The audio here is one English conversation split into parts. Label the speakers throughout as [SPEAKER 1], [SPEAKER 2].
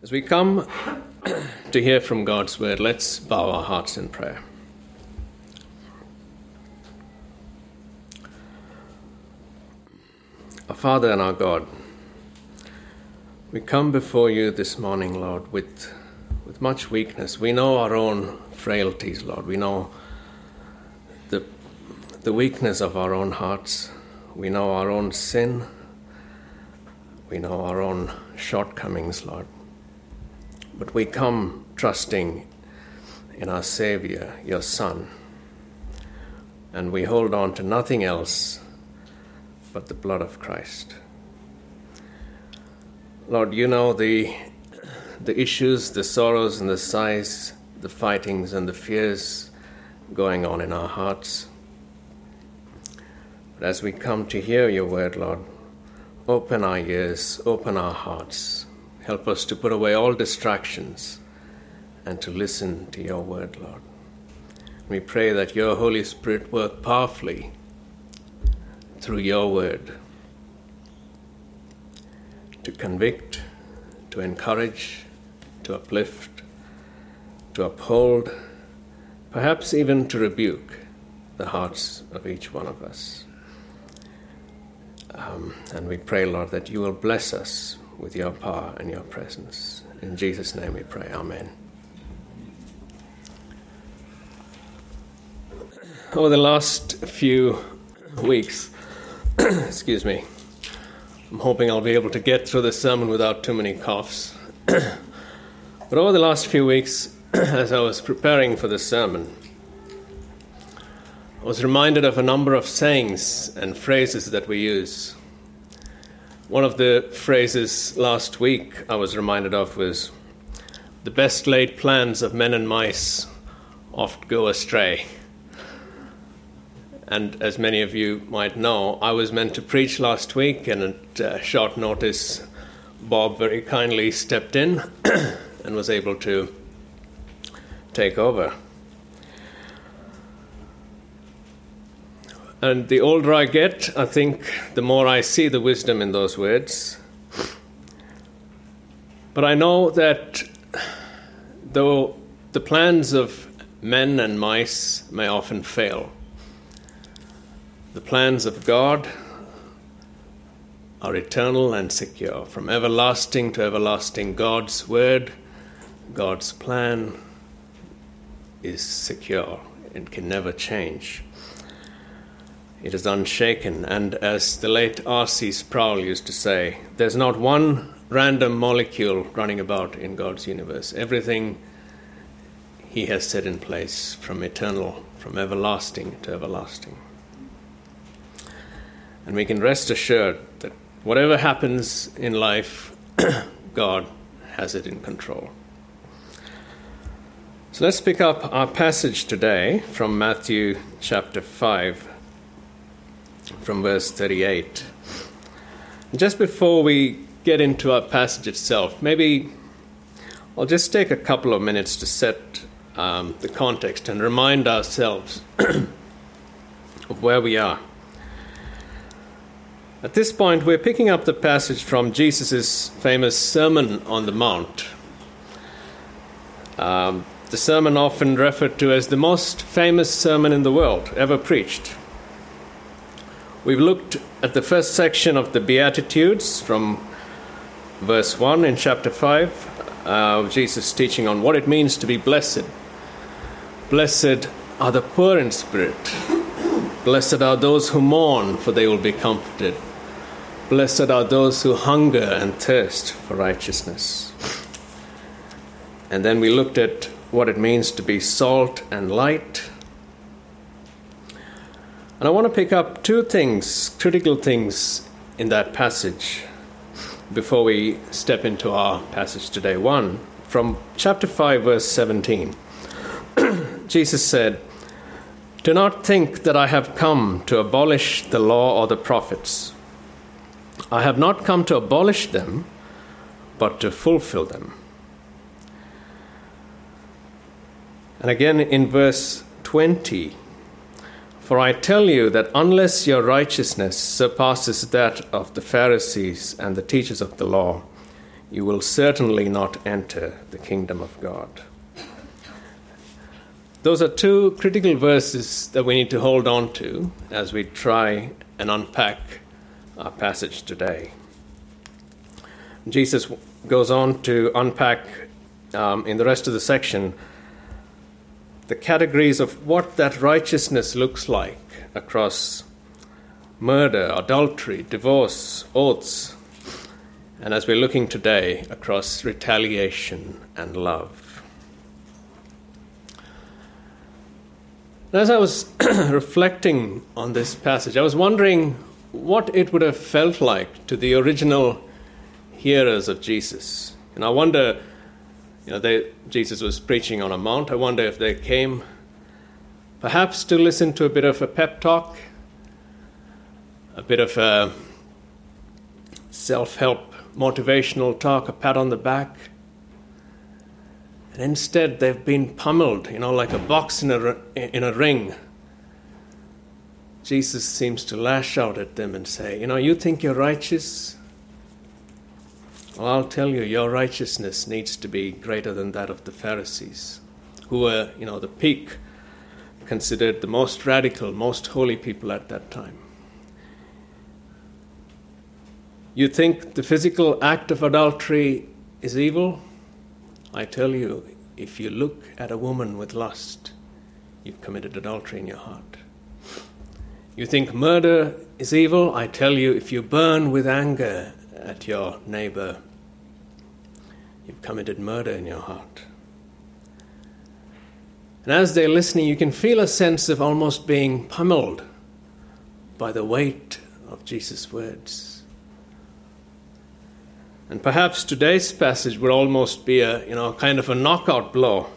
[SPEAKER 1] As we come to hear from God's word, let's bow our hearts in prayer. Our Father and our God, we come before you this morning, Lord, with, with much weakness. We know our own frailties, Lord. We know the, the weakness of our own hearts. We know our own sin. We know our own shortcomings, Lord. But we come trusting in our Savior, your Son, and we hold on to nothing else but the blood of Christ. Lord, you know the, the issues, the sorrows, and the sighs, the fightings, and the fears going on in our hearts. But as we come to hear your word, Lord, open our ears, open our hearts Help us to put away all distractions and to listen to your word, Lord. We pray that your Holy Spirit work powerfully through your word to convict, to encourage, to uplift, to uphold, perhaps even to rebuke the hearts of each one of us. Um, and we pray, Lord, that you will bless us with your power and your presence. In Jesus' name we pray. Amen. Over the last few weeks, excuse me, I'm hoping I'll be able to get through the sermon without too many coughs. but over the last few weeks, as I was preparing for the sermon, I was reminded of a number of sayings and phrases that we use one of the phrases last week I was reminded of was the best laid plans of men and mice oft go astray. And as many of you might know, I was meant to preach last week, and at uh, short notice, Bob very kindly stepped in and was able to take over. And the older I get, I think the more I see the wisdom in those words. But I know that though the plans of men and mice may often fail, the plans of God are eternal and secure. From everlasting to everlasting, God's word, God's plan is secure and can never change. It is unshaken, and as the late R.C. Sproul used to say, there's not one random molecule running about in God's universe. Everything He has set in place from eternal, from everlasting to everlasting. And we can rest assured that whatever happens in life, God has it in control. So let's pick up our passage today from Matthew chapter 5 from verse 38. Just before we get into our passage itself, maybe I'll just take a couple of minutes to set um, the context and remind ourselves of where we are. At this point, we're picking up the passage from Jesus' famous Sermon on the Mount. Um, the sermon often referred to as the most famous sermon in the world ever preached. We've looked at the first section of the Beatitudes from verse 1 in chapter 5 uh, Jesus teaching on what it means to be blessed. Blessed are the poor in spirit. Blessed are those who mourn, for they will be comforted. Blessed are those who hunger and thirst for righteousness. And then we looked at what it means to be salt and light and I want to pick up two things, critical things in that passage before we step into our passage today. One, from chapter 5, verse 17. Jesus said, Do not think that I have come to abolish the law or the prophets. I have not come to abolish them, but to fulfill them. And again in verse 20, for I tell you that unless your righteousness surpasses that of the Pharisees and the teachers of the law, you will certainly not enter the kingdom of God. Those are two critical verses that we need to hold on to as we try and unpack our passage today. Jesus goes on to unpack um, in the rest of the section the categories of what that righteousness looks like across murder, adultery, divorce, oaths, and as we're looking today, across retaliation and love. As I was reflecting on this passage, I was wondering what it would have felt like to the original hearers of Jesus. And I wonder, you know, they, Jesus was preaching on a mount. I wonder if they came perhaps to listen to a bit of a pep talk, a bit of a self help motivational talk, a pat on the back. And instead, they've been pummeled, you know, like a box in a, in a ring. Jesus seems to lash out at them and say, You know, you think you're righteous? Well, I'll tell you, your righteousness needs to be greater than that of the Pharisees, who were, you know, the peak, considered the most radical, most holy people at that time. You think the physical act of adultery is evil? I tell you, if you look at a woman with lust, you've committed adultery in your heart. You think murder is evil? I tell you, if you burn with anger at your neighbor, you've committed murder in your heart. And as they're listening, you can feel a sense of almost being pummeled by the weight of Jesus' words. And perhaps today's passage would almost be a you know kind of a knockout blow.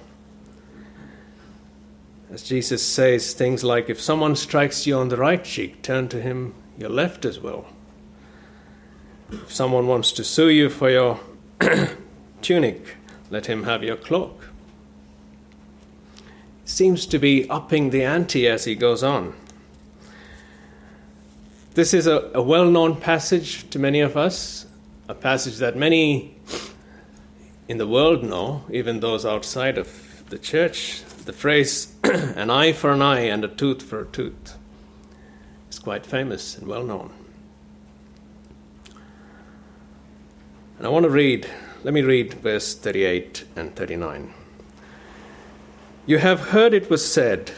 [SPEAKER 1] As Jesus says things like, if someone strikes you on the right cheek, turn to him your left as well. If someone wants to sue you for your tunic, let him have your cloak. Seems to be upping the ante as he goes on. This is a, a well known passage to many of us, a passage that many in the world know, even those outside of the church. The phrase, an eye for an eye and a tooth for a tooth, is quite famous and well known. And I want to read let me read verse 38 and 39. You have heard it was said,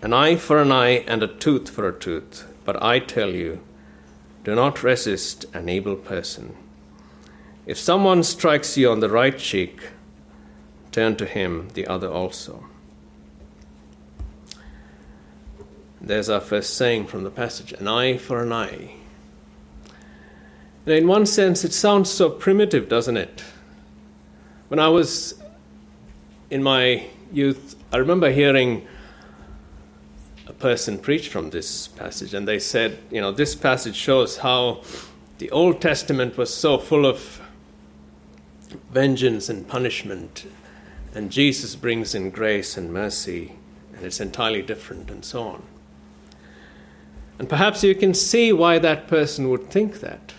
[SPEAKER 1] an eye for an eye and a tooth for a tooth. But I tell you, do not resist an evil person. If someone strikes you on the right cheek, turn to him the other also. There's our first saying from the passage an eye for an eye in one sense, it sounds so primitive, doesn't it? When I was in my youth, I remember hearing a person preach from this passage, and they said, you know, this passage shows how the Old Testament was so full of vengeance and punishment, and Jesus brings in grace and mercy, and it's entirely different, and so on. And perhaps you can see why that person would think that.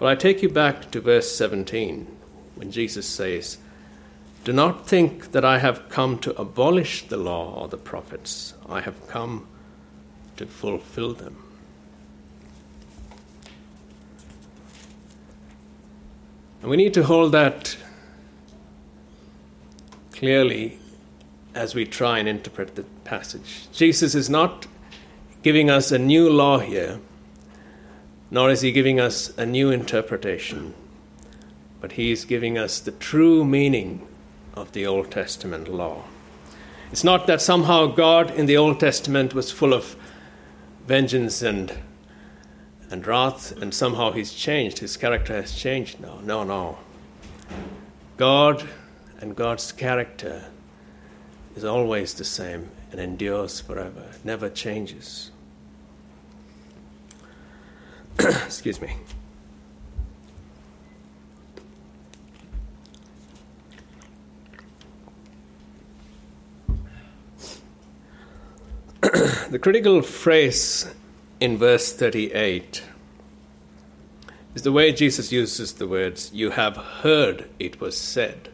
[SPEAKER 1] But I take you back to verse 17 when Jesus says, Do not think that I have come to abolish the law or the prophets, I have come to fulfill them. And we need to hold that clearly as we try and interpret the passage. Jesus is not giving us a new law here nor is he giving us a new interpretation, but he is giving us the true meaning of the Old Testament law. It's not that somehow God in the Old Testament was full of vengeance and and wrath, and somehow he's changed, his character has changed now. No, no. God and God's character is always the same and endures forever, never changes. Excuse me. the critical phrase in verse 38 is the way Jesus uses the words, You have heard it was said.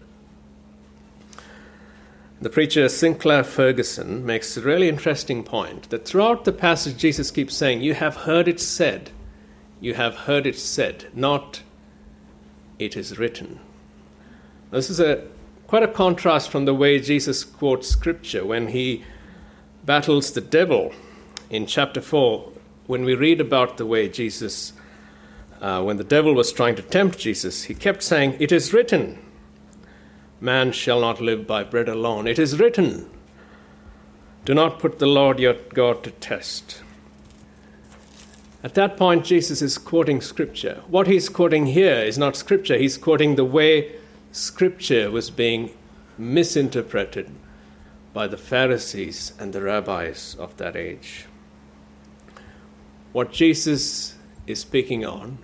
[SPEAKER 1] The preacher Sinclair Ferguson makes a really interesting point that throughout the passage, Jesus keeps saying, You have heard it said. You have heard it said, not it is written. This is a quite a contrast from the way Jesus quotes scripture when he battles the devil in chapter 4 when we read about the way Jesus uh, when the devil was trying to tempt Jesus, he kept saying, It is written, man shall not live by bread alone. It is written, do not put the Lord your God to test. At that point, Jesus is quoting Scripture. What he's quoting here is not Scripture, he's quoting the way Scripture was being misinterpreted by the Pharisees and the rabbis of that age. What Jesus is speaking on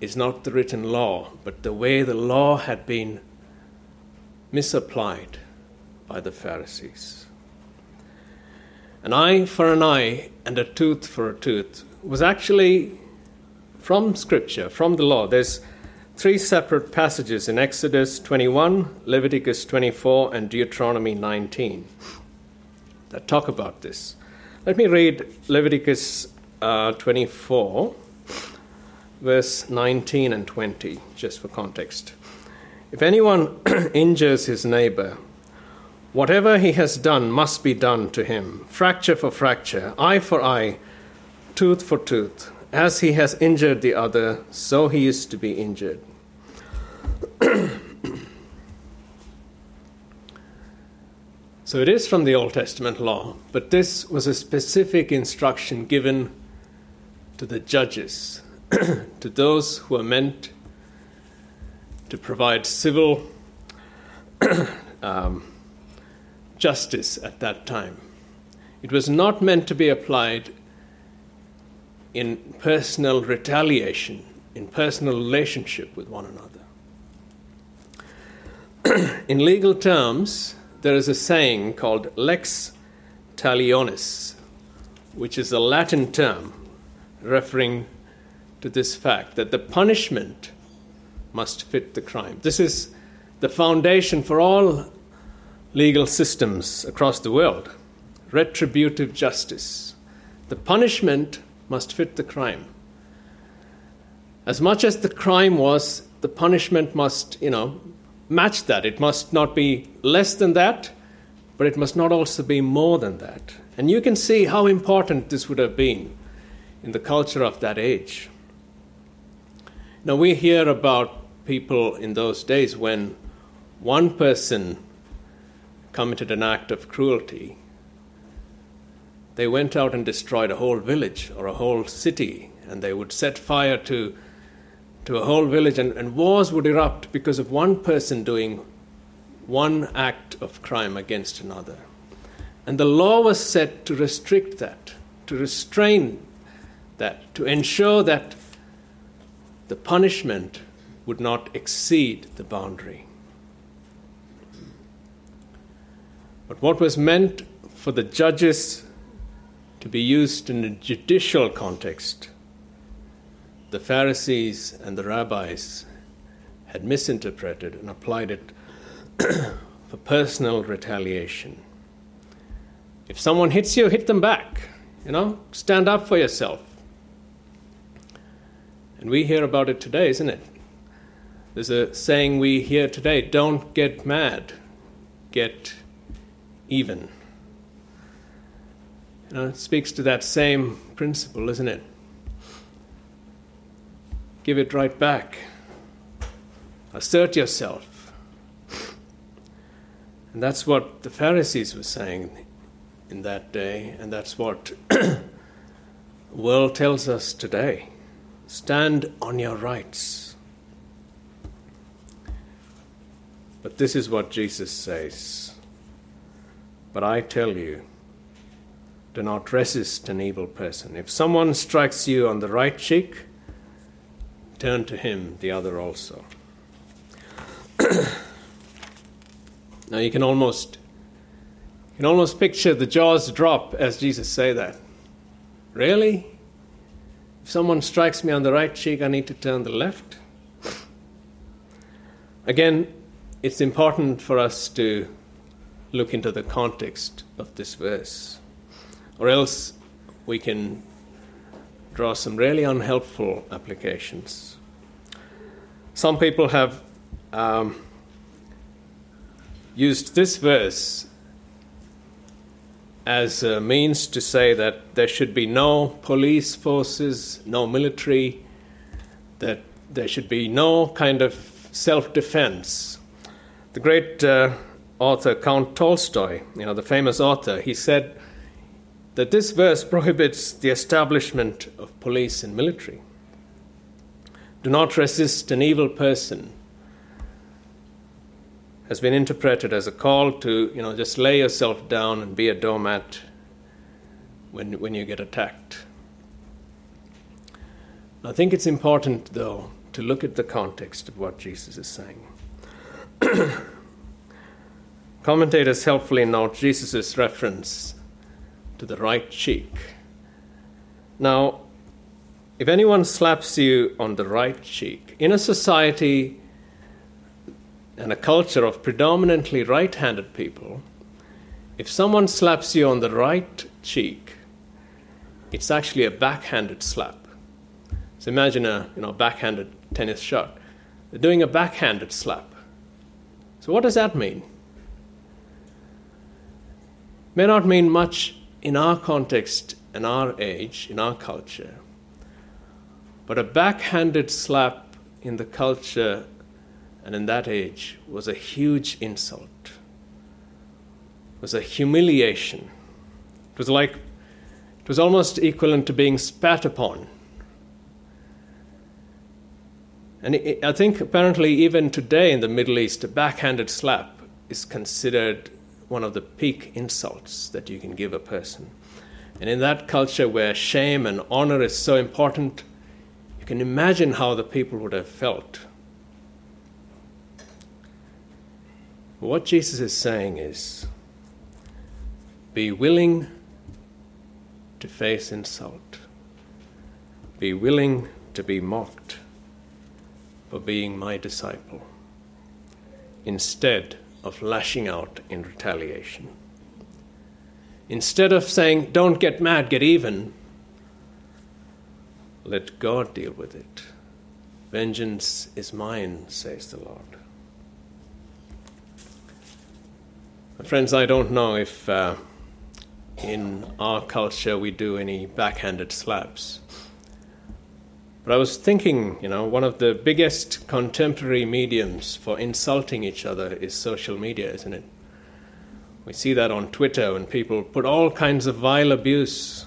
[SPEAKER 1] is not the written law, but the way the law had been misapplied by the Pharisees. An eye for an eye and a tooth for a tooth was actually from Scripture, from the law. There's three separate passages in Exodus 21, Leviticus 24, and Deuteronomy 19 that talk about this. Let me read Leviticus uh, 24 verse 19 and 20, just for context. If anyone injures his neighbor, whatever he has done must be done to him fracture for fracture, eye for eye, tooth for tooth. As he has injured the other, so he is to be injured. so it is from the Old Testament law, but this was a specific instruction given to the judges to those who are meant to provide civil um, justice at that time. It was not meant to be applied in personal retaliation, in personal relationship with one another. in legal terms, there is a saying called lex talionis, which is a Latin term referring to this fact that the punishment must fit the crime. This is the foundation for all legal systems across the world retributive justice. The punishment must fit the crime. As much as the crime was, the punishment must, you know, match that. It must not be less than that, but it must not also be more than that. And you can see how important this would have been in the culture of that age. Now, we hear about people in those days when one person committed an act of cruelty, they went out and destroyed a whole village or a whole city, and they would set fire to, to a whole village, and, and wars would erupt because of one person doing one act of crime against another. And the law was set to restrict that, to restrain that, to ensure that the punishment would not exceed the boundary. But what was meant for the judges to be used in a judicial context, the Pharisees and the rabbis had misinterpreted and applied it for personal retaliation. If someone hits you, hit them back. You know, stand up for yourself. And we hear about it today, isn't it? There's a saying we hear today don't get mad, get even. You know, it speaks to that same principle, isn't it? Give it right back. Assert yourself. And that's what the Pharisees were saying in that day, and that's what the world tells us today. Stand on your rights. But this is what Jesus says. But I tell you, do not resist an evil person. If someone strikes you on the right cheek, turn to him the other also. now you can almost you can almost picture the jaws drop as Jesus say that. Really? If someone strikes me on the right cheek, I need to turn the left. Again, it's important for us to look into the context of this verse, or else we can draw some really unhelpful applications. Some people have um, used this verse as a means to say that there should be no police forces, no military, that there should be no kind of self defense. The great uh, author Count Tolstoy, you know, the famous author, he said that this verse prohibits the establishment of police and military. Do not resist an evil person has been interpreted as a call to, you know, just lay yourself down and be a doormat when, when you get attacked. I think it's important, though, to look at the context of what Jesus is saying. Commentators helpfully note Jesus' reference to the right cheek. Now, if anyone slaps you on the right cheek, in a society and a culture of predominantly right handed people, if someone slaps you on the right cheek, it's actually a backhanded slap. So imagine a you know, backhanded tennis shot. They're doing a backhanded slap. So what does that mean? May not mean much in our context, in our age, in our culture. But a backhanded slap in the culture and in that age was a huge insult, was a humiliation. It was like, it was almost equivalent to being spat upon. And I think apparently, even today in the Middle East, a backhanded slap is considered one of the peak insults that you can give a person. And in that culture where shame and honor is so important, you can imagine how the people would have felt. What Jesus is saying is be willing to face insult, be willing to be mocked for being my disciple, instead of lashing out in retaliation. Instead of saying, don't get mad, get even, let God deal with it. Vengeance is mine, says the Lord. Friends, I don't know if uh, in our culture we do any backhanded slaps. But I was thinking, you know, one of the biggest contemporary mediums for insulting each other is social media, isn't it? We see that on Twitter when people put all kinds of vile abuse.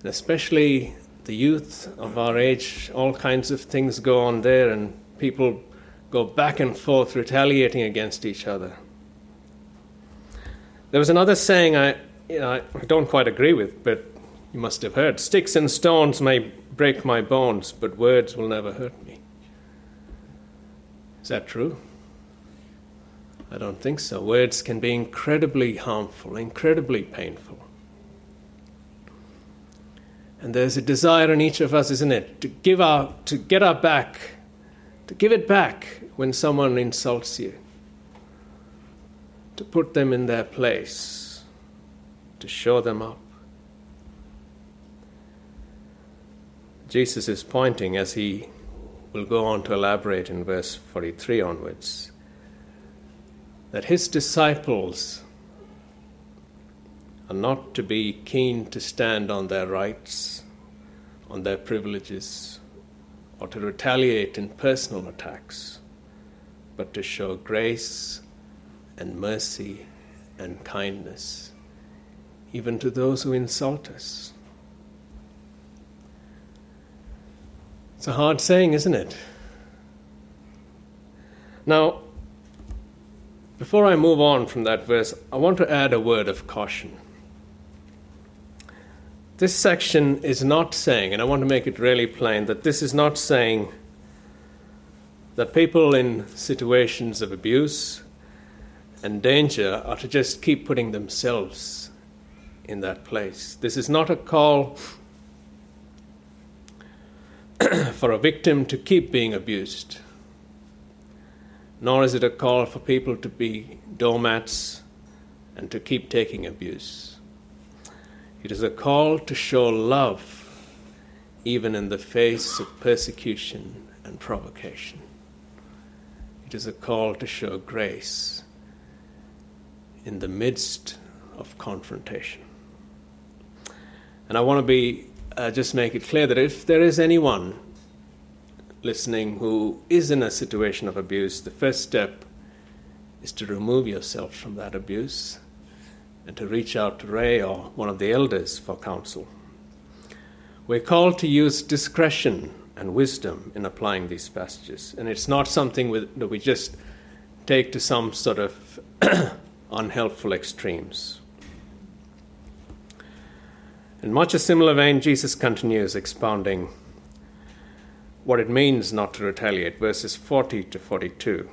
[SPEAKER 1] And especially the youth of our age, all kinds of things go on there, and people go back and forth retaliating against each other. There was another saying I, you know, I don't quite agree with, but you must have heard Sticks and stones may break my bones, but words will never hurt me. Is that true? I don't think so. Words can be incredibly harmful, incredibly painful. And there's a desire in each of us, isn't it, to give our, to get our back to give it back when someone insults you, to put them in their place, to show them up. Jesus is pointing as he will go on to elaborate in verse 43 onwards that his disciples are not to be keen to stand on their rights, on their privileges, or to retaliate in personal attacks, but to show grace and mercy and kindness, even to those who insult us. It's a hard saying, isn't it? Now, before I move on from that verse, I want to add a word of caution. This section is not saying, and I want to make it really plain, that this is not saying that people in situations of abuse and danger are to just keep putting themselves in that place. This is not a call for a victim to keep being abused, nor is it a call for people to be doormats and to keep taking abuse. It is a call to show love even in the face of persecution and provocation. It is a call to show grace in the midst of confrontation. And I want to be uh, just make it clear that if there is anyone listening who is in a situation of abuse, the first step is to remove yourself from that abuse and to reach out to Ray or one of the elders for counsel. We're called to use discretion and wisdom in applying these passages, and it's not something that we just take to some sort of unhelpful extremes. In much a similar vein, Jesus continues expounding what it means not to retaliate, verses 40 to 42.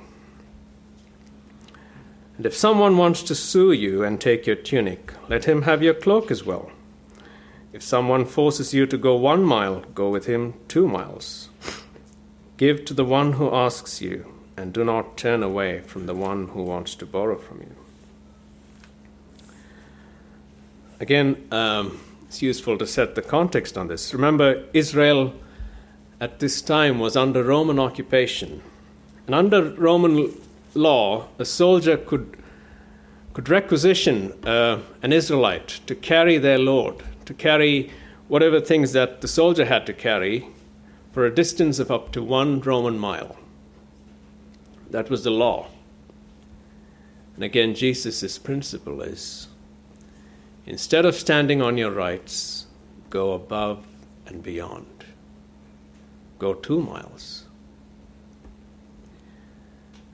[SPEAKER 1] And if someone wants to sue you and take your tunic, let him have your cloak as well. If someone forces you to go one mile, go with him two miles. Give to the one who asks you, and do not turn away from the one who wants to borrow from you. Again, um, it's useful to set the context on this. Remember, Israel at this time was under Roman occupation. And under Roman law, a soldier could, could requisition uh, an Israelite to carry their load, to carry whatever things that the soldier had to carry for a distance of up to one Roman mile. That was the law. And again, Jesus' principle is Instead of standing on your rights, go above and beyond. Go two miles.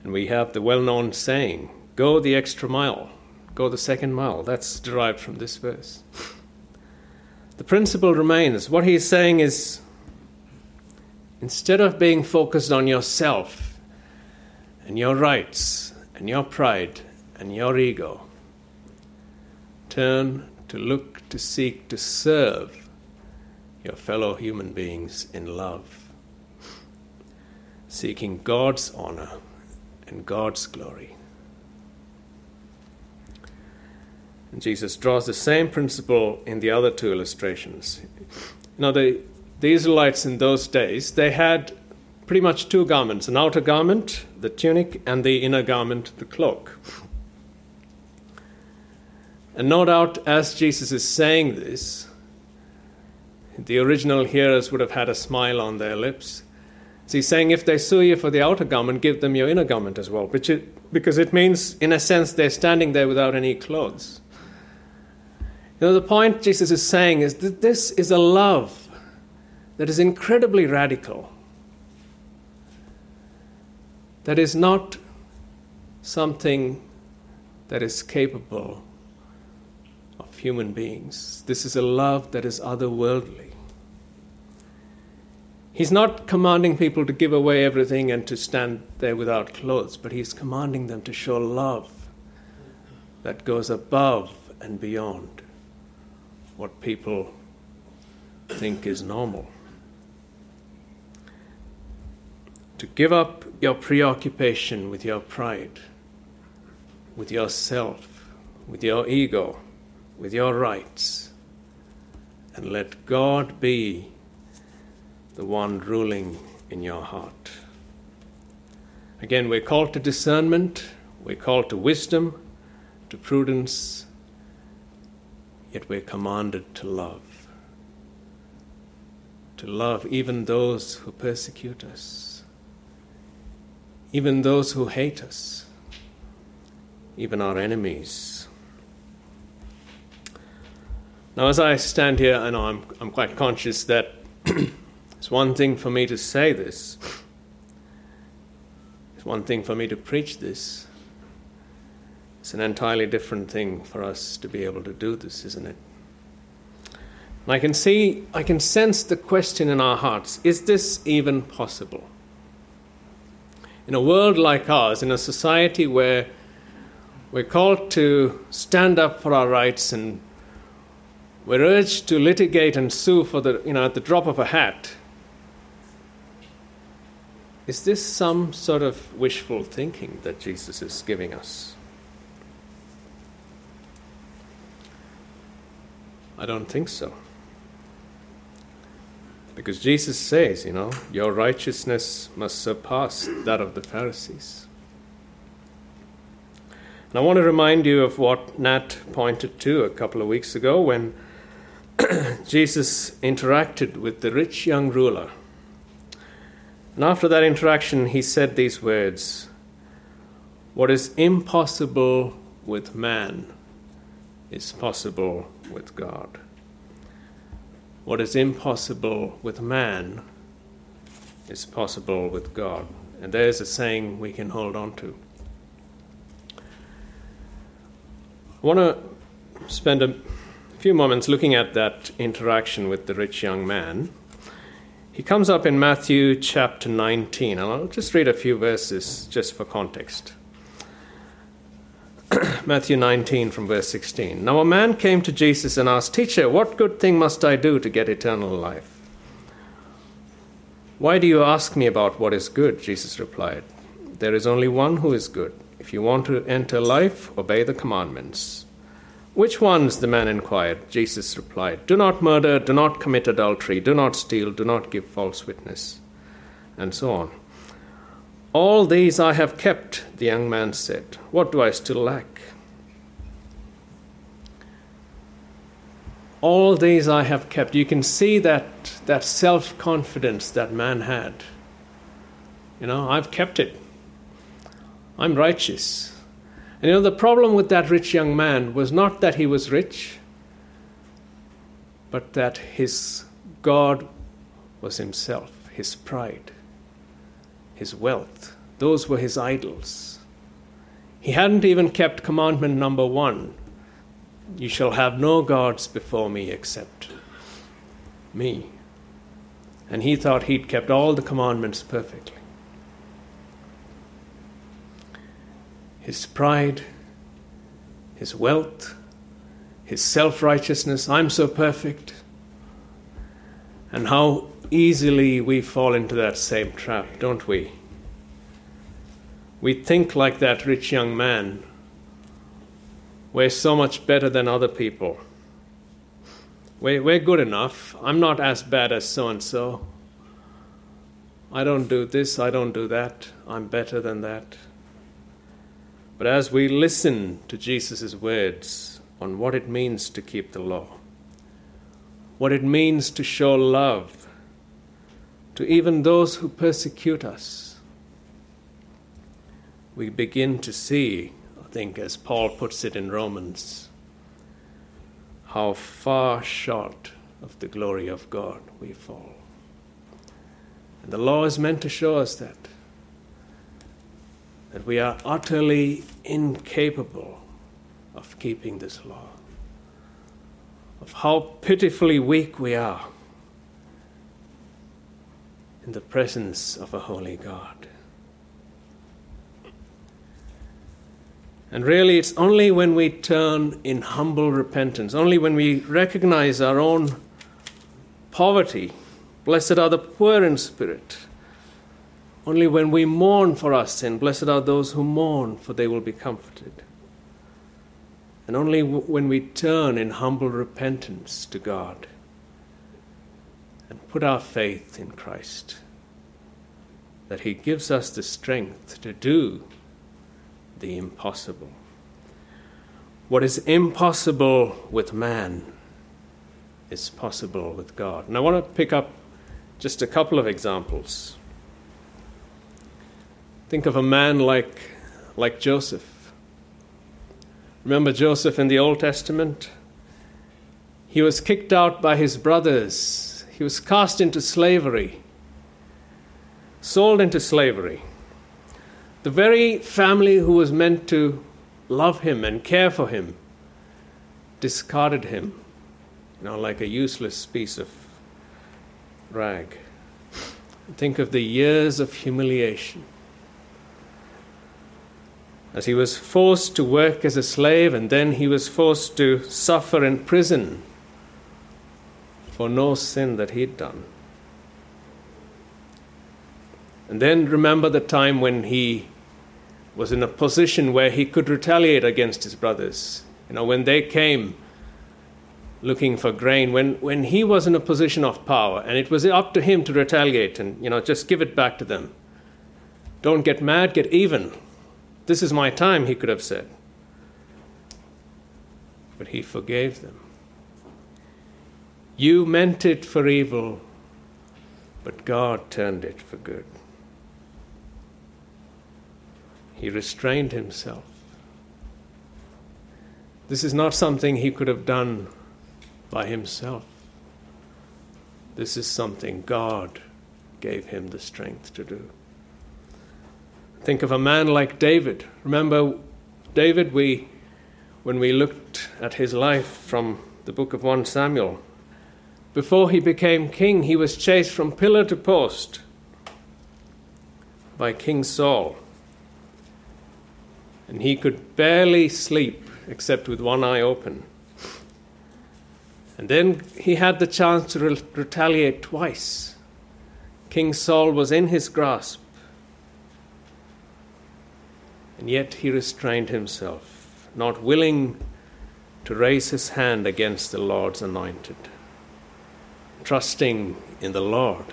[SPEAKER 1] And we have the well known saying, go the extra mile, go the second mile. That's derived from this verse. The principle remains. What he's saying is instead of being focused on yourself and your rights and your pride and your ego, turn to look, to seek, to serve your fellow human beings in love, seeking God's honor and God's glory. And Jesus draws the same principle in the other two illustrations. Now, the, the Israelites in those days, they had pretty much two garments an outer garment, the tunic, and the inner garment, the cloak. And no doubt, as Jesus is saying this, the original hearers would have had a smile on their lips. So he's saying, if they sue you for the outer garment, give them your inner garment as well. It, because it means, in a sense, they're standing there without any clothes. You know, the point Jesus is saying is that this is a love that is incredibly radical, that is not something that is capable human beings. This is a love that is otherworldly. He's not commanding people to give away everything and to stand there without clothes, but he's commanding them to show love that goes above and beyond what people think is normal. To give up your preoccupation with your pride, with yourself, with your ego, with your rights and let God be the one ruling in your heart. Again, we're called to discernment, we're called to wisdom, to prudence, yet we're commanded to love. To love even those who persecute us, even those who hate us, even our enemies. Now, as I stand here, and I'm, I'm quite conscious that it's one thing for me to say this, it's one thing for me to preach this. It's an entirely different thing for us to be able to do this, isn't it? And I can see, I can sense the question in our hearts is this even possible? In a world like ours, in a society where we're called to stand up for our rights and we're urged to litigate and sue for the, you know, at the drop of a hat. is this some sort of wishful thinking that Jesus is giving us? I don't think so. Because Jesus says, you know, your righteousness must surpass that of the Pharisees. And I want to remind you of what Nat pointed to a couple of weeks ago when Jesus interacted with the rich young ruler. And after that interaction, he said these words What is impossible with man is possible with God. What is impossible with man is possible with God. And there's a saying we can hold on to. I want to spend a few moments looking at that interaction with the rich young man. He comes up in Matthew chapter 19, and I'll just read a few verses just for context. Matthew 19 from verse 16. Now a man came to Jesus and asked, Teacher, what good thing must I do to get eternal life? Why do you ask me about what is good? Jesus replied. There is only one who is good. If you want to enter life, obey the commandments. Which ones? the man inquired. Jesus replied, Do not murder, do not commit adultery, do not steal, do not give false witness, and so on. All these I have kept, the young man said. What do I still lack? All these I have kept. You can see that, that self confidence that man had. You know, I've kept it. I'm righteous. And you know, the problem with that rich young man was not that he was rich, but that his God was himself, his pride his wealth. Those were his idols. He hadn't even kept commandment number one You shall have no gods before me except me. And he thought he'd kept all the commandments perfectly. His pride, his wealth, his self righteousness, I'm so perfect. And how easily we fall into that same trap, don't we? We think like that rich young man. We're so much better than other people. We're, we're good enough. I'm not as bad as so and so. I don't do this, I don't do that. I'm better than that. But as we listen to Jesus' words on what it means to keep the law, what it means to show love to even those who persecute us. We begin to see, I think, as Paul puts it in Romans, how far short of the glory of God we fall. And the law is meant to show us that. That we are utterly incapable of keeping this law, of how pitifully weak we are in the presence of a holy God. And really, it's only when we turn in humble repentance, only when we recognize our own poverty, blessed are the poor in spirit, only when we mourn for our sin, blessed are those who mourn, for they will be comforted. And only when we turn in humble repentance to God and put our faith in Christ. That He gives us the strength to do the impossible. What is impossible with man is possible with God. And I want to pick up just a couple of examples. Think of a man like, like Joseph. Remember Joseph in the Old Testament? He was kicked out by his brothers he was cast into slavery, sold into slavery. The very family who was meant to love him and care for him discarded him, you know, like a useless piece of rag. Think of the years of humiliation. As he was forced to work as a slave and then he was forced to suffer in prison for no sin that he'd done. And then remember the time when he was in a position where he could retaliate against his brothers. You know, when they came looking for grain, when, when he was in a position of power, and it was up to him to retaliate and, you know, just give it back to them. Don't get mad, get even. This is my time, he could have said. But he forgave them. You meant it for evil, but God turned it for good. He restrained himself. This is not something he could have done by himself. This is something God gave him the strength to do. Think of a man like David. Remember David, we when we looked at his life from the book of 1 Samuel, before he became king, he was chased from pillar to post by King Saul. And he could barely sleep except with one eye open. And then he had the chance to re- retaliate twice. King Saul was in his grasp. And yet he restrained himself, not willing to raise his hand against the Lord's anointed trusting in the Lord,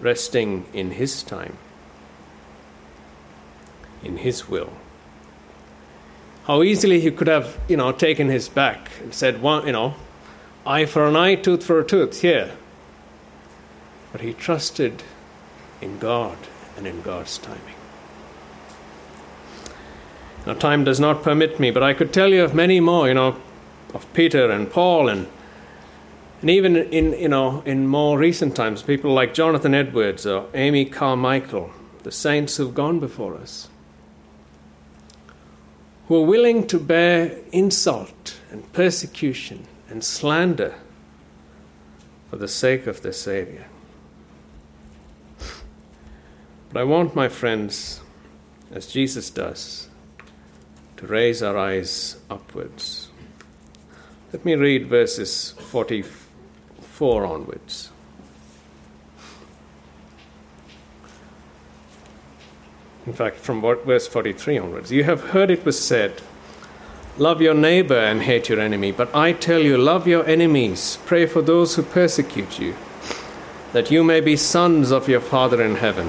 [SPEAKER 1] resting in His time, in His will. How easily he could have, you know, taken his back and said, one, you know, eye for an eye, tooth for a tooth, here. But he trusted in God and in God's timing. Now, time does not permit me, but I could tell you of many more, you know, of Peter and Paul and and even in, you know, in more recent times, people like Jonathan Edwards or Amy Carmichael, the saints who've gone before us, who are willing to bear insult and persecution and slander for the sake of their Savior. But I want, my friends, as Jesus does, to raise our eyes upwards. Let me read verses 44 onwards. In fact, from verse 43 onwards. You have heard it was said, Love your neighbor and hate your enemy. But I tell you, love your enemies, pray for those who persecute you, that you may be sons of your Father in heaven.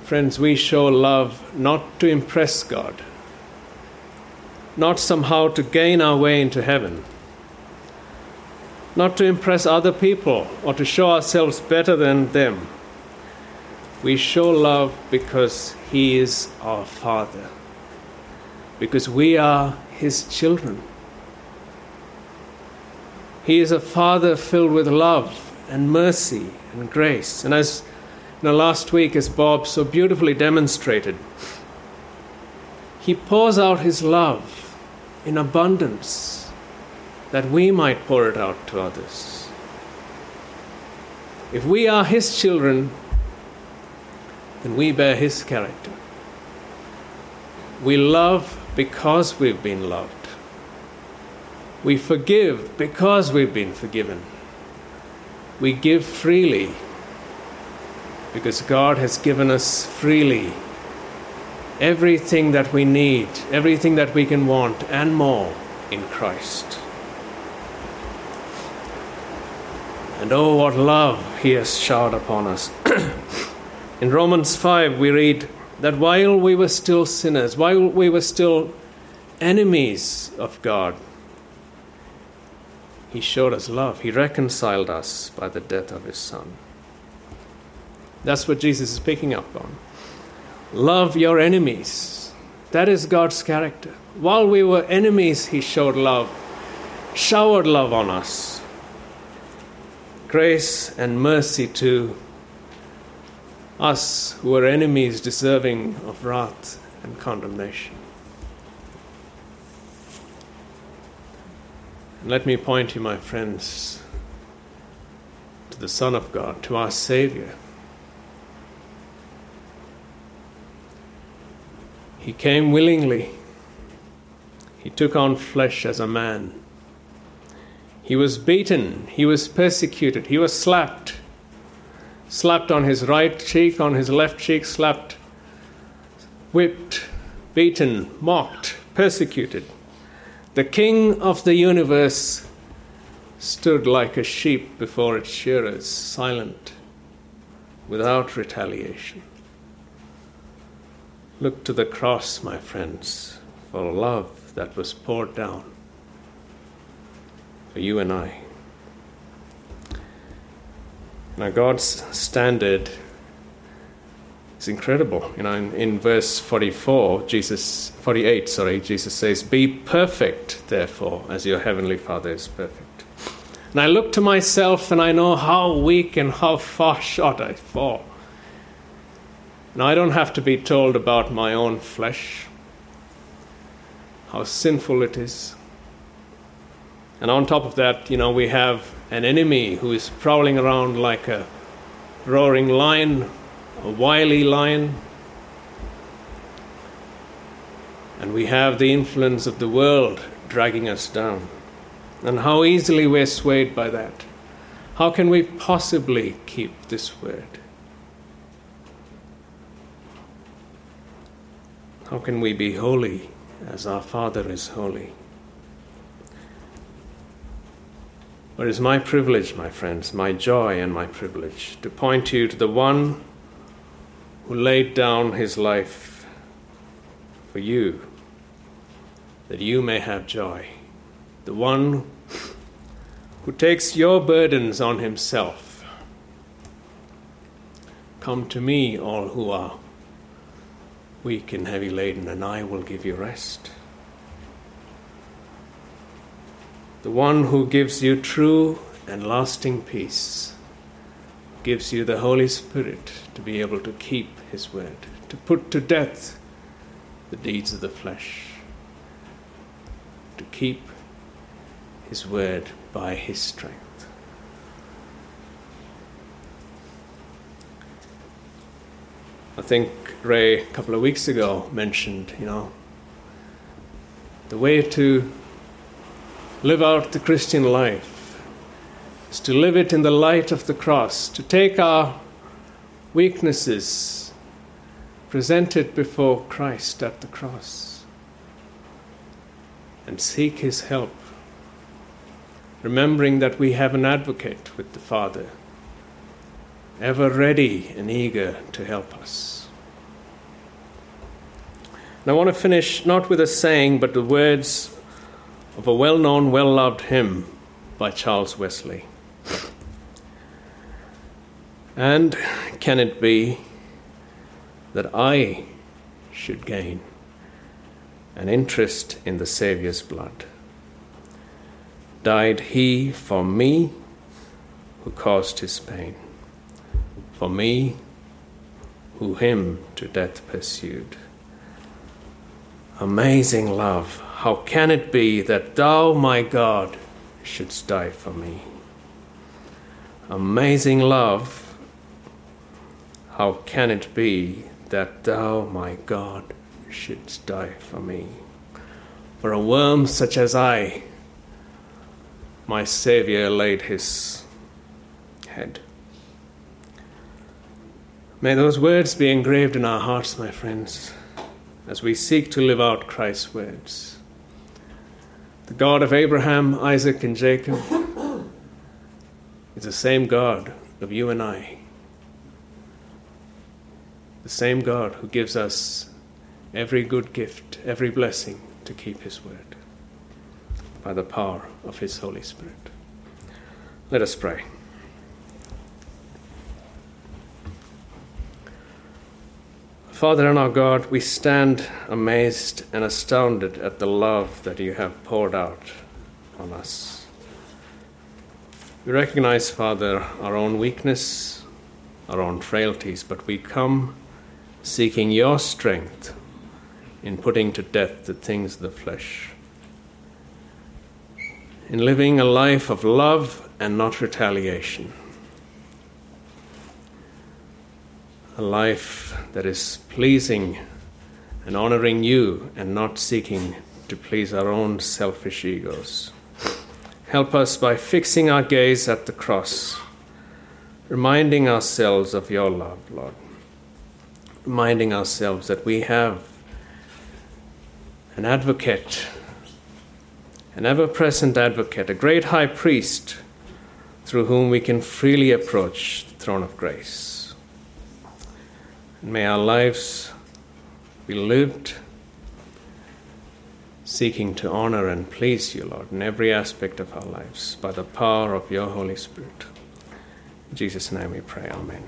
[SPEAKER 1] Friends, we show love not to impress God, not somehow to gain our way into heaven not to impress other people or to show ourselves better than them. We show love because He is our Father, because we are His children. He is a Father filled with love and mercy and grace. And as know, last week, as Bob so beautifully demonstrated, He pours out His love in abundance that we might pour it out to others. If we are His children, then we bear His character. We love because we've been loved. We forgive because we've been forgiven. We give freely because God has given us freely everything that we need, everything that we can want, and more in Christ. And oh, what love he has showered upon us. In Romans 5, we read that while we were still sinners, while we were still enemies of God, he showed us love. He reconciled us by the death of his Son. That's what Jesus is picking up on. Love your enemies. That is God's character. While we were enemies, he showed love, showered love on us grace and mercy to us who are enemies deserving of wrath and condemnation. And let me point you, my friends, to the Son of God, to our Savior. He came willingly. He took on flesh as a man. He was beaten. He was persecuted. He was slapped. Slapped on his right cheek, on his left cheek, slapped, whipped, beaten, mocked, persecuted. The King of the universe stood like a sheep before its shearers, silent, without retaliation. Look to the cross, my friends, for love that was poured down for you and I. Now, God's standard is incredible. You know, in, in verse 44, Jesus, 48, sorry, Jesus says, Be perfect, therefore, as your heavenly Father is perfect. And I look to myself and I know how weak and how far short I fall. Now, I don't have to be told about my own flesh, how sinful it is. And on top of that, you know, we have an enemy who is prowling around like a roaring lion, a wily lion. And we have the influence of the world dragging us down. And how easily we're swayed by that. How can we possibly keep this word? How can we be holy as our Father is holy? But it is my privilege, my friends, my joy and my privilege to point you to the one who laid down his life for you, that you may have joy. The one who takes your burdens on himself. Come to me, all who are weak and heavy laden, and I will give you rest. The one who gives you true and lasting peace gives you the Holy Spirit to be able to keep His word, to put to death the deeds of the flesh, to keep His word by His strength. I think Ray a couple of weeks ago mentioned, you know, the way to live out the Christian life is to live it in the light of the cross, to take our weaknesses, present it before Christ at the cross, and seek His help, remembering that we have an advocate with the Father ever ready and eager to help us. And I want to finish not with a saying, but the words of a well known, well loved hymn by Charles Wesley. And can it be that I should gain an interest in the Saviour's blood? Died he for me who caused his pain? For me who him to death pursued. Amazing love, how can it be that thou, my God, shouldst die for me? Amazing love, how can it be that thou, my God, shouldst die for me? For a worm such as I, my Saviour laid his head. May those words be engraved in our hearts, my friends, as we seek to live out Christ's words. The God of Abraham, Isaac, and Jacob is the same God of you and I. The same God who gives us every good gift, every blessing to keep His word by the power of His Holy Spirit. Let us pray. Father and our God, we stand amazed and astounded at the love that you have poured out on us. We recognize, Father, our own weakness, our own frailties, but we come seeking your strength in putting to death the things of the flesh, in living a life of love and not retaliation, a life that is pleasing and honoring you and not seeking to please our own selfish egos. Help us by fixing our gaze at the cross, reminding ourselves of your love, Lord, reminding ourselves that we have an advocate, an ever present advocate, a great high priest through whom we can freely approach the throne of grace. May our lives be lived seeking to honor and please you, Lord, in every aspect of our lives by the power of your Holy Spirit. In Jesus' name we pray. Amen.